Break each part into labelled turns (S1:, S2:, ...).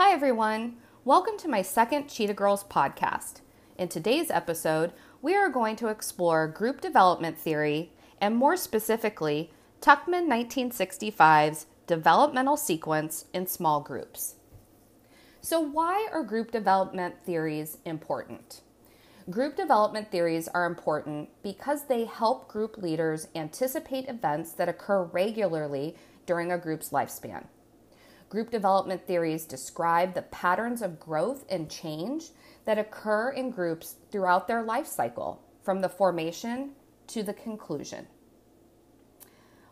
S1: Hi, everyone. Welcome to my second Cheetah Girls podcast. In today's episode, we are going to explore group development theory and, more specifically, Tuckman 1965's developmental sequence in small groups. So, why are group development theories important? Group development theories are important because they help group leaders anticipate events that occur regularly during a group's lifespan. Group development theories describe the patterns of growth and change that occur in groups throughout their life cycle, from the formation to the conclusion.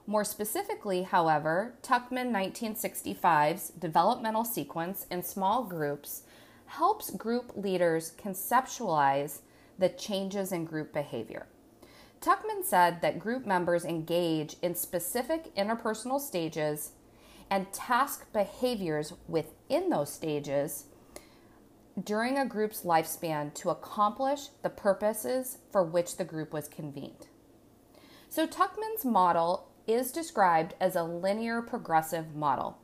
S1: More specifically, however, Tuckman 1965's developmental sequence in small groups helps group leaders conceptualize the changes in group behavior. Tuckman said that group members engage in specific interpersonal stages and task behaviors within those stages during a group's lifespan to accomplish the purposes for which the group was convened. So, Tuckman's model is described as a linear progressive model,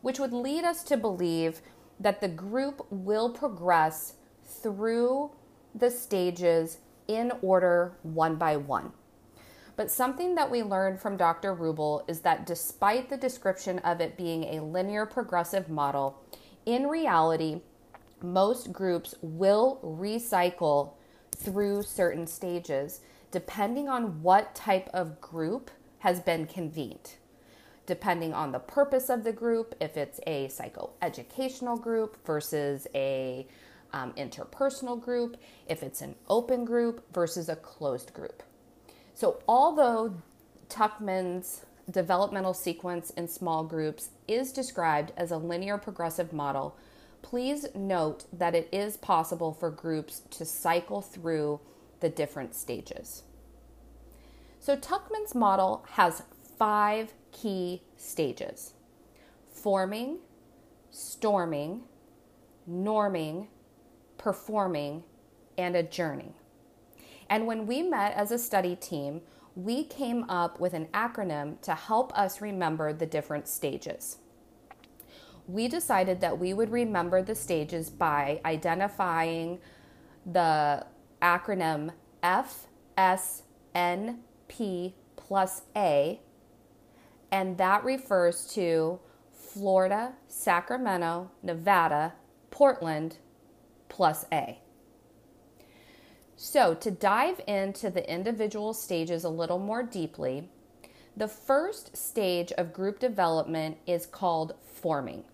S1: which would lead us to believe that the group will progress through the stages in order one by one. But something that we learned from Dr. Rubel is that despite the description of it being a linear progressive model, in reality, most groups will recycle through certain stages depending on what type of group has been convened. Depending on the purpose of the group, if it's a psychoeducational group versus a um, interpersonal group, if it's an open group versus a closed group. So, although Tuckman's developmental sequence in small groups is described as a linear progressive model, please note that it is possible for groups to cycle through the different stages. So, Tuckman's model has five key stages forming, storming, norming, performing, and adjourning. And when we met as a study team, we came up with an acronym to help us remember the different stages. We decided that we would remember the stages by identifying the acronym FSNP plus A, and that refers to Florida, Sacramento, Nevada, Portland plus A. So, to dive into the individual stages a little more deeply, the first stage of group development is called forming.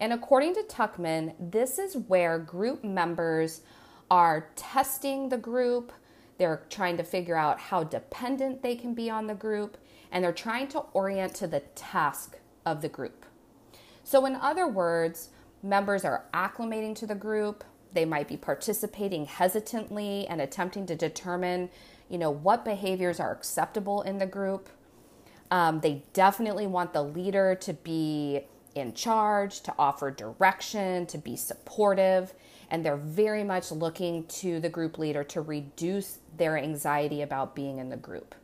S1: And according to Tuckman, this is where group members are testing the group, they're trying to figure out how dependent they can be on the group, and they're trying to orient to the task of the group. So, in other words, members are acclimating to the group, they might be participating hesitantly and attempting to determine, you know, what behaviors are acceptable in the group. Um, they definitely want the leader to be in charge, to offer direction, to be supportive, and they're very much looking to the group leader to reduce their anxiety about being in the group.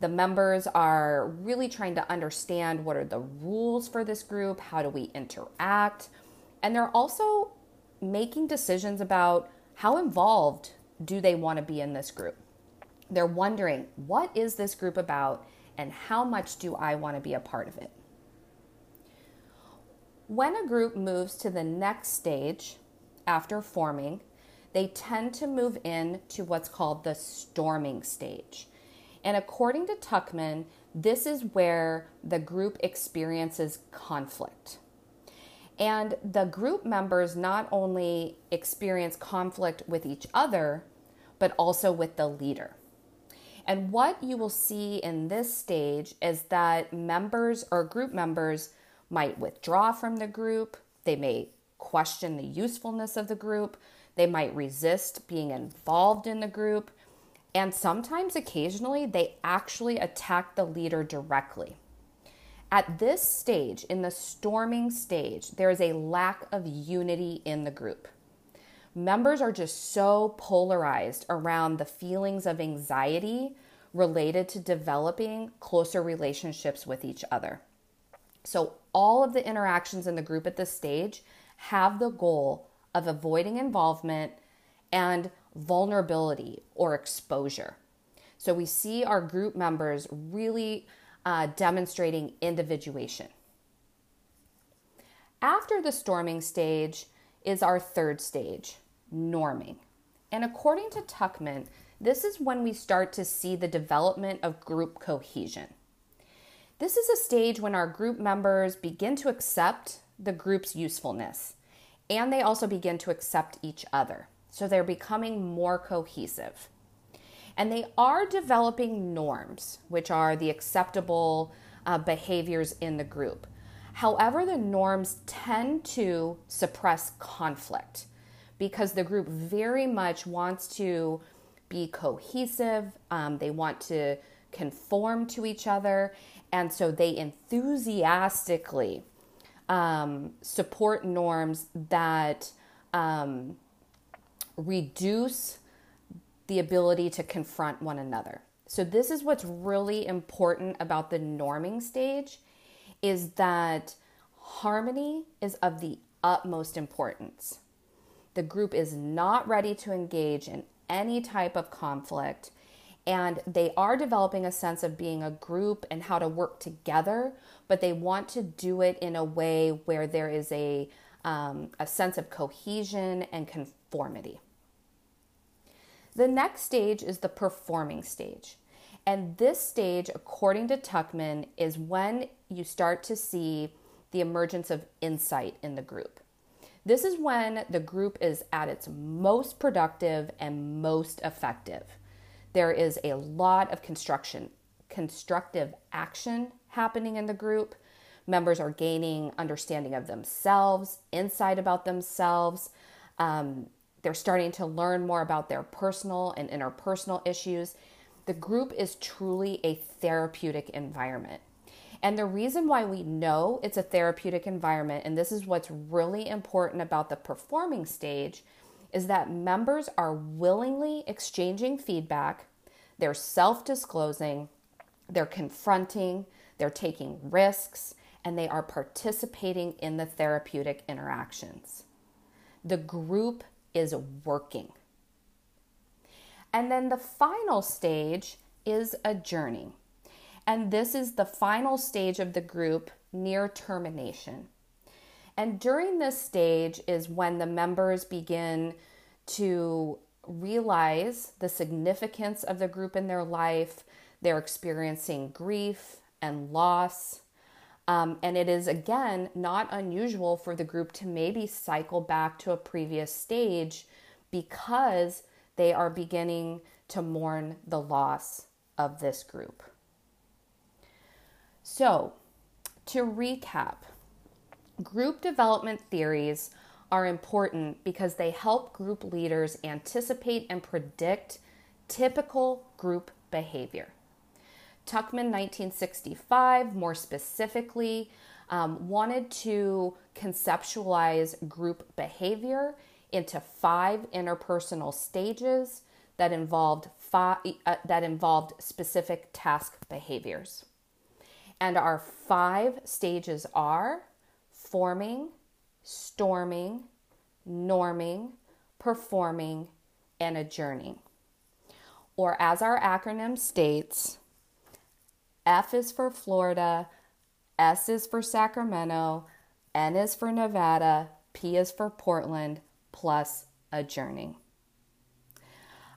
S1: The members are really trying to understand what are the rules for this group, how do we interact, and they're also making decisions about how involved do they want to be in this group. They're wondering, what is this group about and how much do I want to be a part of it? When a group moves to the next stage after forming, they tend to move in to what's called the storming stage. And according to Tuckman, this is where the group experiences conflict. And the group members not only experience conflict with each other, but also with the leader. And what you will see in this stage is that members or group members might withdraw from the group, they may question the usefulness of the group, they might resist being involved in the group, and sometimes, occasionally, they actually attack the leader directly. At this stage, in the storming stage, there is a lack of unity in the group. Members are just so polarized around the feelings of anxiety related to developing closer relationships with each other. So, all of the interactions in the group at this stage have the goal of avoiding involvement and vulnerability or exposure. So we see our group members really uh, demonstrating individuation. After the storming stage is our third stage, norming. And according to Tuckman, this is when we start to see the development of group cohesion. This is a stage when our group members begin to accept the group's usefulness and they also begin to accept each other. So they're becoming more cohesive. And they are developing norms, which are the acceptable uh, behaviors in the group. However, the norms tend to suppress conflict because the group very much wants to be cohesive, um, they want to conform to each other, and so they enthusiastically um, support norms that um, reduce the ability to confront one another. So this is what's really important about the norming stage is that harmony is of the utmost importance. The group is not ready to engage in any type of conflict and they are developing a sense of being a group and how to work together, but they want to do it in a way where there is a, um, a sense of cohesion and conformity. The next stage is the performing stage. And this stage, according to Tuckman, is when you start to see the emergence of insight in the group. This is when the group is at its most productive and most effective. There is a lot of construction, constructive action happening in the group. Members are gaining understanding of themselves, insight about themselves. Um, they're starting to learn more about their personal and interpersonal issues. The group is truly a therapeutic environment. And the reason why we know it's a therapeutic environment, and this is what's really important about the performing stage, is that members are willingly exchanging feedback, they're self disclosing, they're confronting, they're taking risks, and they are participating in the therapeutic interactions. The group is working. And then the final stage is adjourning. And this is the final stage of the group near termination. And during this stage is when the members begin to realize the significance of the group in their life. They're experiencing grief and loss. Um, and it is, again, not unusual for the group to maybe cycle back to a previous stage because they are beginning to mourn the loss of this group. So, to recap, Group development theories are important because they help group leaders anticipate and predict typical group behavior. Tuckman, 1965, more specifically, um, wanted to conceptualize group behavior into five interpersonal stages that involved five, uh, that involved specific task behaviors. And our five stages are forming, storming, norming, performing, and adjourning. Or as our acronym states, F is for Florida, S is for Sacramento, N is for Nevada, P is for Portland, plus adjourning.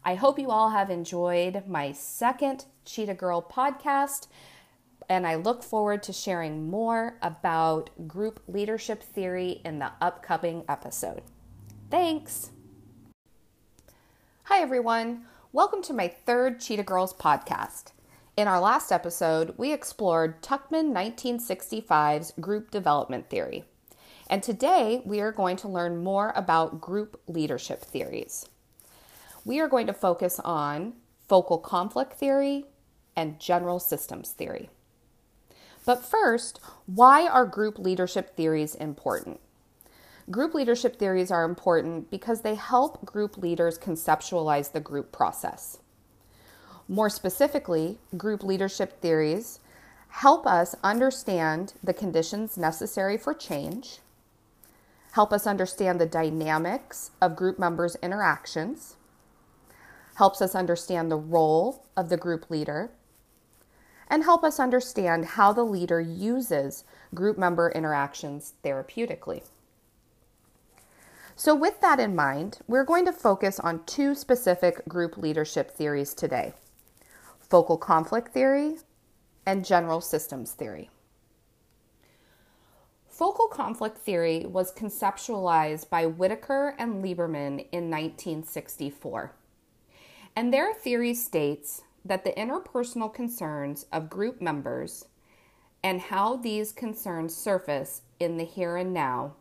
S1: I hope you all have enjoyed my second Cheetah Girl podcast and I look forward to sharing more about group leadership theory in the upcoming episode. Thanks! Hi, everyone. Welcome to my third Cheetah Girls podcast. In our last episode, we explored Tuckman 1965's group development theory. And today, we are going to learn more about group leadership theories. We are going to focus on focal conflict theory and general systems theory. But first, why are group leadership theories important? Group leadership theories are important because they help group leaders conceptualize the group process. More specifically, group leadership theories help us understand the conditions necessary for change, help us understand the dynamics of group members' interactions, helps us understand the role of the group leader, and help us understand how the leader uses group member interactions therapeutically. So, with that in mind, we're going to focus on two specific group leadership theories today focal conflict theory and general systems theory. Focal conflict theory was conceptualized by Whitaker and Lieberman in 1964. And their theory states that the interpersonal concerns of group members and how these concerns surface in the here and now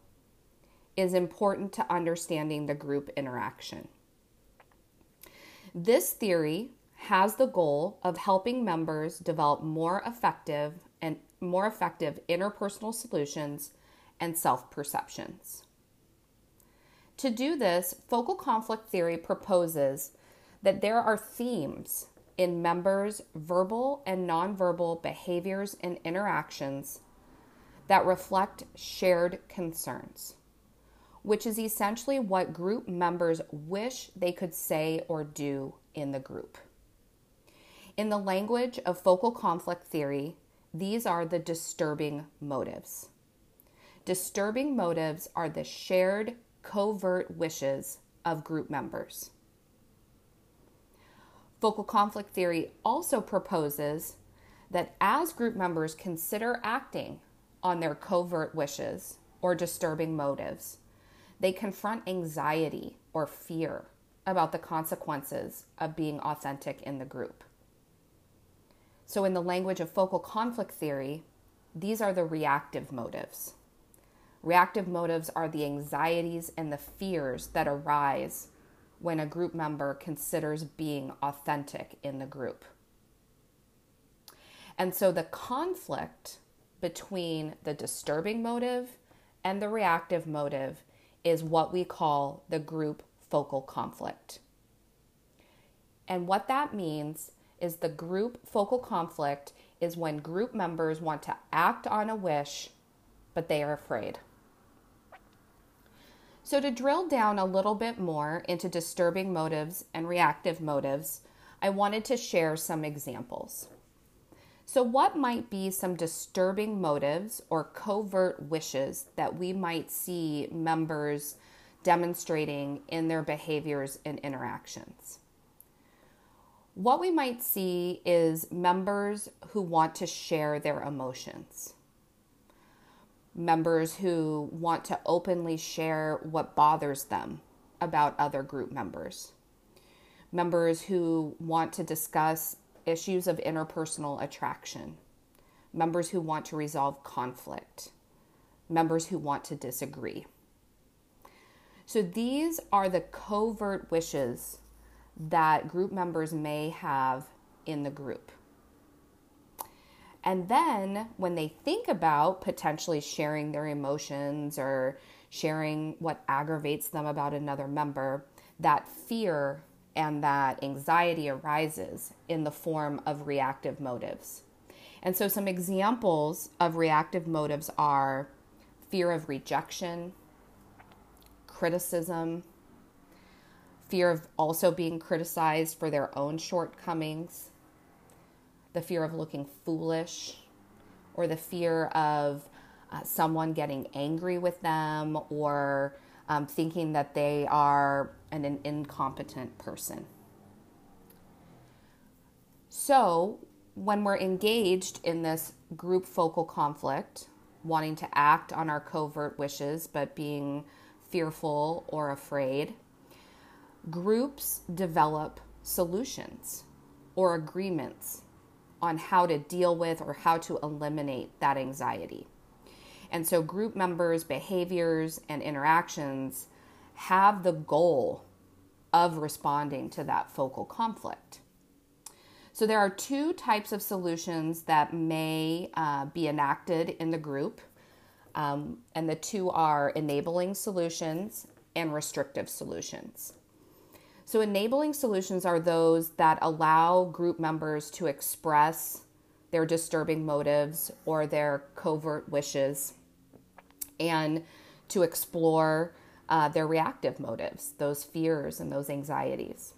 S1: is important to understanding the group interaction. This theory has the goal of helping members develop more effective and more effective interpersonal solutions and self perceptions. To do this, focal conflict theory proposes that there are themes in members' verbal and nonverbal behaviors and interactions that reflect shared concerns, which is essentially what group members wish they could say or do in the group. In the language of focal conflict theory, these are the disturbing motives. Disturbing motives are the shared covert wishes of group members. Focal conflict theory also proposes that as group members consider acting on their covert wishes or disturbing motives, they confront anxiety or fear about the consequences of being authentic in the group. So, in the language of focal conflict theory, these are the reactive motives. Reactive motives are the anxieties and the fears that arise when a group member considers being authentic in the group. And so the conflict between the disturbing motive and the reactive motive is what we call the group focal conflict. And what that means is the group focal conflict is when group members want to act on a wish, but they are afraid. So, to drill down a little bit more into disturbing motives and reactive motives, I wanted to share some examples. So, what might be some disturbing motives or covert wishes that we might see members demonstrating in their behaviors and interactions? What we might see is members who want to share their emotions, members who want to openly share what bothers them about other group members, members who want to discuss issues of interpersonal attraction, members who want to resolve conflict, members who want to disagree. So these are the covert wishes that group members may have in the group. And then when they think about potentially sharing their emotions or sharing what aggravates them about another member, that fear and that anxiety arises in the form of reactive motives. And so, some examples of reactive motives are fear of rejection, criticism, fear of also being criticized for their own shortcomings, the fear of looking foolish, or the fear of uh, someone getting angry with them or um, thinking that they are an, an incompetent person. So, when we're engaged in this group focal conflict, wanting to act on our covert wishes but being fearful or afraid, groups develop solutions or agreements on how to deal with or how to eliminate that anxiety. And so, group members' behaviors and interactions have the goal of responding to that focal conflict. So, there are two types of solutions that may uh, be enacted in the group, um, and the two are enabling solutions and restrictive solutions. So, enabling solutions are those that allow group members to express their disturbing motives or their covert wishes and to explore uh, their reactive motives, those fears and those anxieties.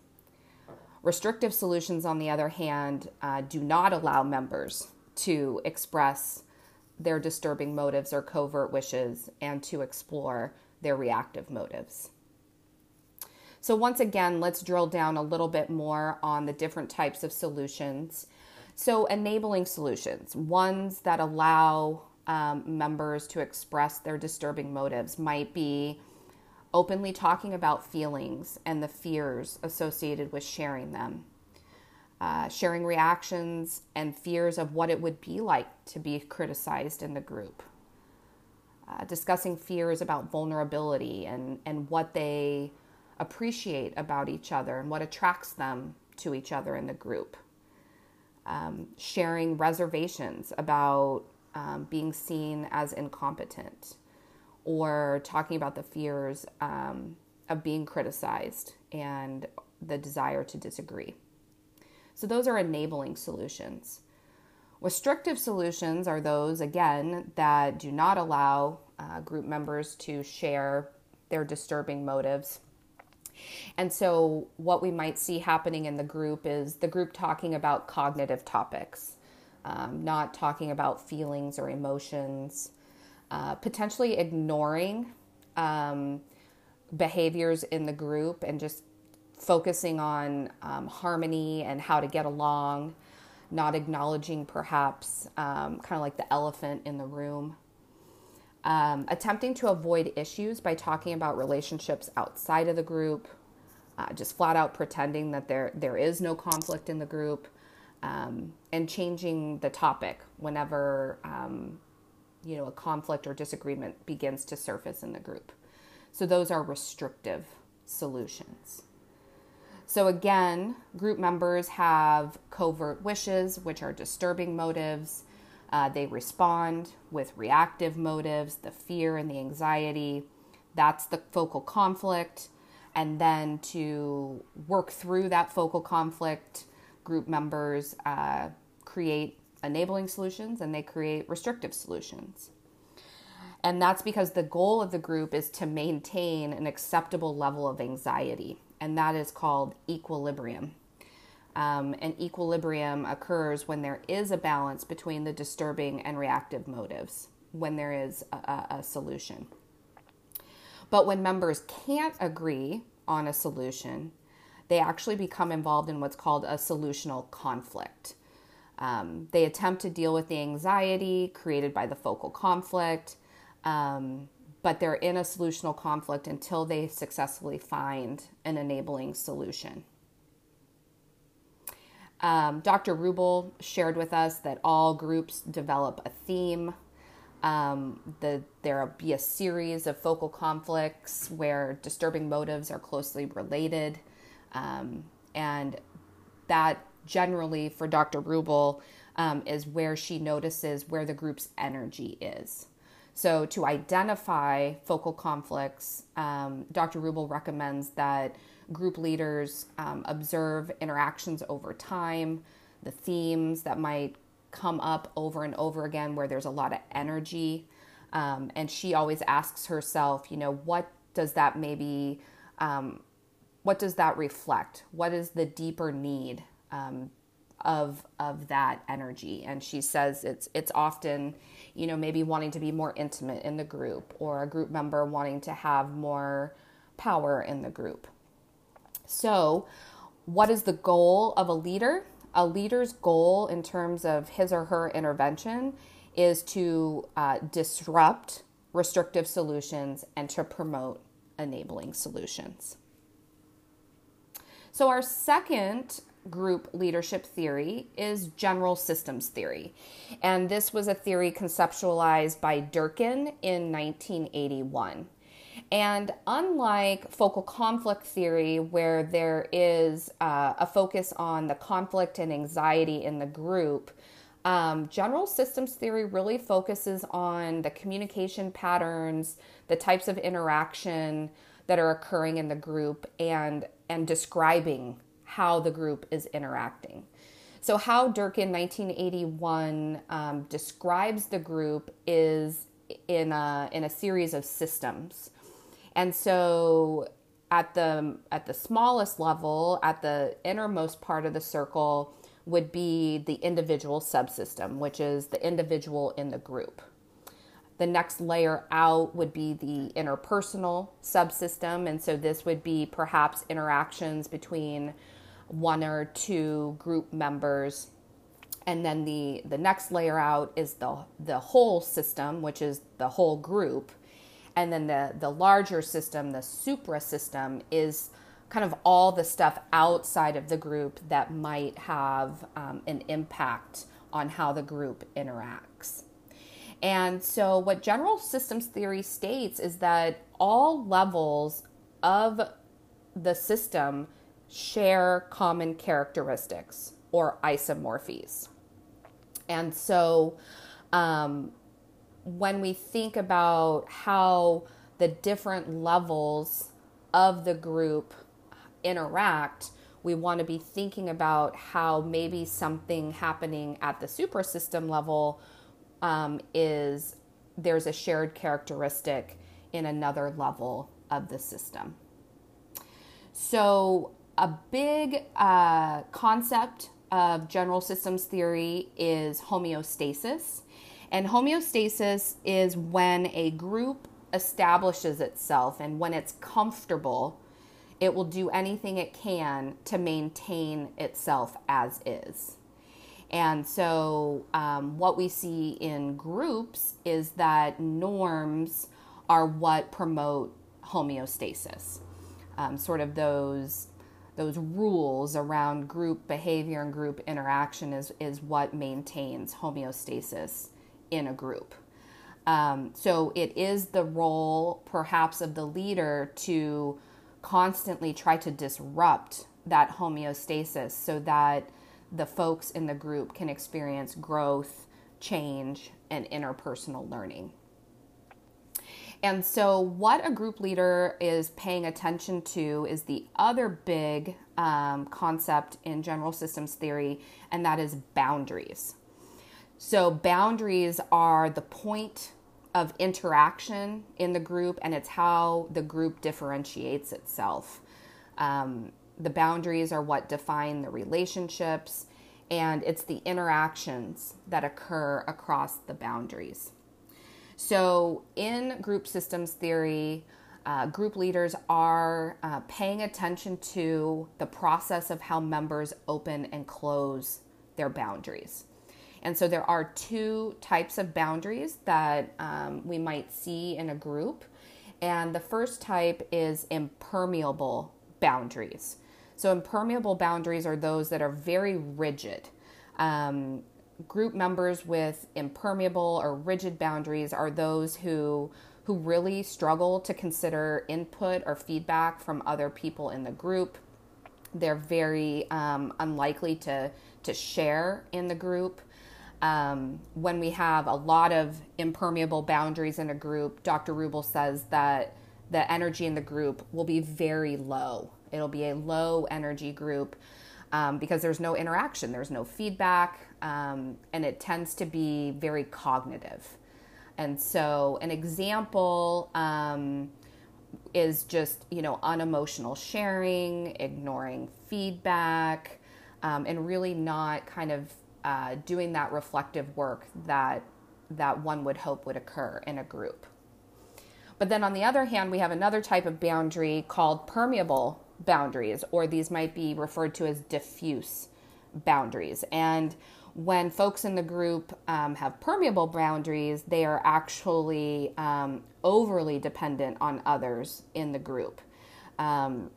S1: Restrictive solutions, on the other hand, uh, do not allow members to express their disturbing motives or covert wishes and to explore their reactive motives. So, once again, let's drill down a little bit more on the different types of solutions. So, enabling solutions, ones that allow um, members to express their disturbing motives, might be openly talking about feelings and the fears associated with sharing them, uh, sharing reactions and fears of what it would be like to be criticized in the group, uh, discussing fears about vulnerability and, and what they appreciate about each other and what attracts them to each other in the group. Um, sharing reservations about um, being seen as incompetent or talking about the fears um, of being criticized and the desire to disagree. So, those are enabling solutions. Restrictive solutions are those, again, that do not allow uh, group members to share their disturbing motives. And so, what we might see happening in the group is the group talking about cognitive topics, um, not talking about feelings or emotions uh, potentially ignoring um, behaviors in the group and just focusing on um, harmony and how to get along, not acknowledging perhaps um, kind of like the elephant in the room. Um, attempting to avoid issues by talking about relationships outside of the group, uh, just flat out pretending that there there is no conflict in the group, um, and changing the topic whenever um, you know a conflict or disagreement begins to surface in the group. So those are restrictive solutions. So again, group members have covert wishes, which are disturbing motives. Uh, they respond with reactive motives, the fear and the anxiety. That's the focal conflict. And then to work through that focal conflict, group members uh, create enabling solutions and they create restrictive solutions. And that's because the goal of the group is to maintain an acceptable level of anxiety, and that is called equilibrium. Um, and equilibrium occurs when there is a balance between the disturbing and reactive motives, when there is a, a solution. But when members can't agree on a solution, they actually become involved in what's called a solutional conflict. Um, they attempt to deal with the anxiety created by the focal conflict, um, but they're in a solutional conflict until they successfully find an enabling solution. Um, Dr. Rubel shared with us that all groups develop a theme. Um, the, there will be a series of focal conflicts where disturbing motives are closely related. Um, and that generally for Dr. Rubel um, is where she notices where the group's energy is. So, to identify focal conflicts, um, Dr. Rubel recommends that group leaders um, observe interactions over time, the themes that might come up over and over again where there's a lot of energy. Um, and she always asks herself, you know, what does that maybe, um, what does that reflect? What is the deeper need um, of of that energy. And she says it's it's often, you know, maybe wanting to be more intimate in the group or a group member wanting to have more power in the group. So, what is the goal of a leader? A leader's goal in terms of his or her intervention is to uh, disrupt restrictive solutions and to promote enabling solutions. So, our second group leadership theory is general systems theory. And this was a theory conceptualized by Durkin in 1981. And unlike focal conflict theory, where there is uh, a focus on the conflict and anxiety in the group, um, general systems theory really focuses on the communication patterns, the types of interaction that are occurring in the group, and and describing how the group is interacting. So, how Durkin 1981 um, describes the group is in a, in a series of systems. And so at the at the smallest level, at the innermost part of the circle would be the individual subsystem, which is the individual in the group. The next layer out would be the interpersonal subsystem, and so this would be perhaps interactions between one or two group members. And then the, the next layer out is the, the whole system, which is the whole group. And then the, the larger system, the supra system, is kind of all the stuff outside of the group that might have um, an impact on how the group interacts. And so, what general systems theory states is that all levels of the system share common characteristics or isomorphies. And so, um, when we think about how the different levels of the group interact, we want to be thinking about how maybe something happening at the suprasystem level um, is there's a shared characteristic in another level of the system. So, a big uh, concept of general systems theory is homeostasis. And homeostasis is when a group establishes itself and when it's comfortable, it will do anything it can to maintain itself as is. And so, um, what we see in groups is that norms are what promote homeostasis. Um, sort of those those rules around group behavior and group interaction is is what maintains homeostasis in a group. Um, so it is the role, perhaps, of the leader to constantly try to disrupt that homeostasis so that the folks in the group can experience growth, change, and interpersonal learning. And so, what a group leader is paying attention to is the other big um, concept in general systems theory, and that is boundaries. So, boundaries are the point of interaction in the group, and it's how the group differentiates itself. Um, the boundaries are what define the relationships, and it's the interactions that occur across the boundaries. So, in group systems theory, uh, group leaders are uh, paying attention to the process of how members open and close their boundaries. And so, there are two types of boundaries that um, we might see in a group. And the first type is impermeable boundaries. So, impermeable boundaries are those that are very rigid. Um, group members with impermeable or rigid boundaries are those who who really struggle to consider input or feedback from other people in the group. They're very um, unlikely to to share in the group. Um, when we have a lot of impermeable boundaries in a group, Dr. Rubel says that the energy in the group will be very low. It'll be a low energy group um, because there's no interaction, there's no feedback, um, and it tends to be very cognitive. And so, an example um, is just, you know, unemotional sharing, ignoring feedback, um, and really not kind of uh, doing that reflective work that that one would hope would occur in a group. But then on the other hand, we have another type of boundary called permeable boundaries, or these might be referred to as diffuse boundaries. And when folks in the group um, have permeable boundaries, they are actually um, overly dependent on others in the group. Um,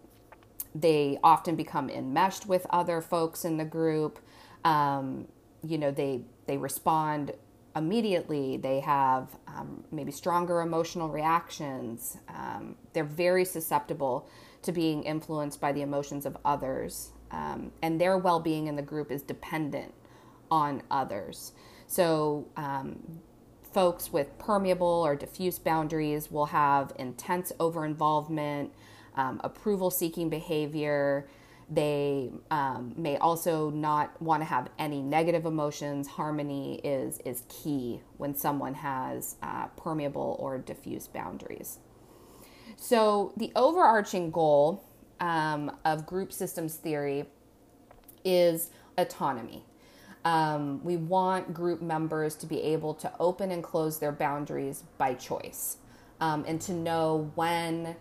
S1: they often become enmeshed with other folks in the group. Um, you know, they they respond immediately. They have um, maybe stronger emotional reactions. Um, they're very susceptible to being influenced by the emotions of others, um, and their well being in the group is dependent on others. So, um, folks with permeable or diffuse boundaries will have intense over involvement, um, approval seeking behavior. They um, may also not want to have any negative emotions. Harmony is, is key when someone has uh, permeable or diffuse boundaries. So, the overarching goal um, of group systems theory is autonomy. Um, we want group members to be able to open and close their boundaries by choice um, and to know when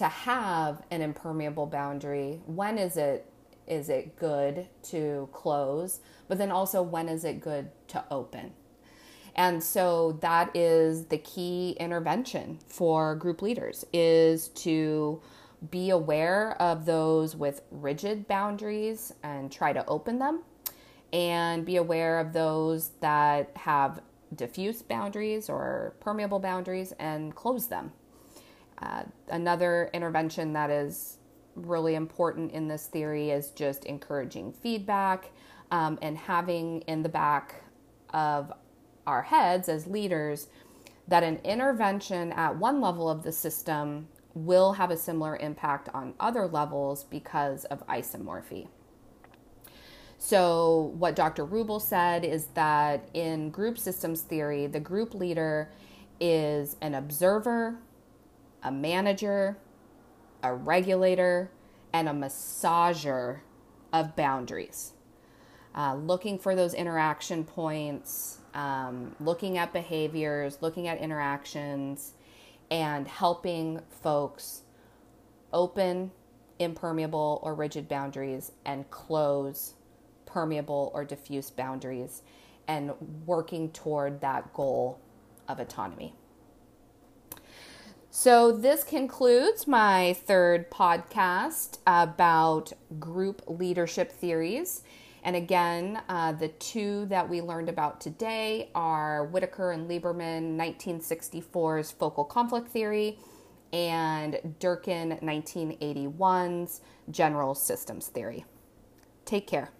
S1: to have an impermeable boundary. When is it is it good to close, but then also when is it good to open? And so that is the key intervention for group leaders is to be aware of those with rigid boundaries and try to open them and be aware of those that have diffuse boundaries or permeable boundaries and close them. Uh, another intervention that is really important in this theory is just encouraging feedback um, and having in the back of our heads as leaders that an intervention at one level of the system will have a similar impact on other levels because of isomorphy. So, what Dr. Rubel said is that in group systems theory, the group leader is an observer, a manager, a regulator, and a massager of boundaries. Uh, looking for those interaction points, um, looking at behaviors, looking at interactions, and helping folks open impermeable or rigid boundaries and close permeable or diffuse boundaries and working toward that goal of autonomy. So, this concludes my third podcast about group leadership theories. And again, uh, the two that we learned about today are Whitaker and Lieberman 1964's focal conflict theory and Durkin 1981's general systems theory. Take care.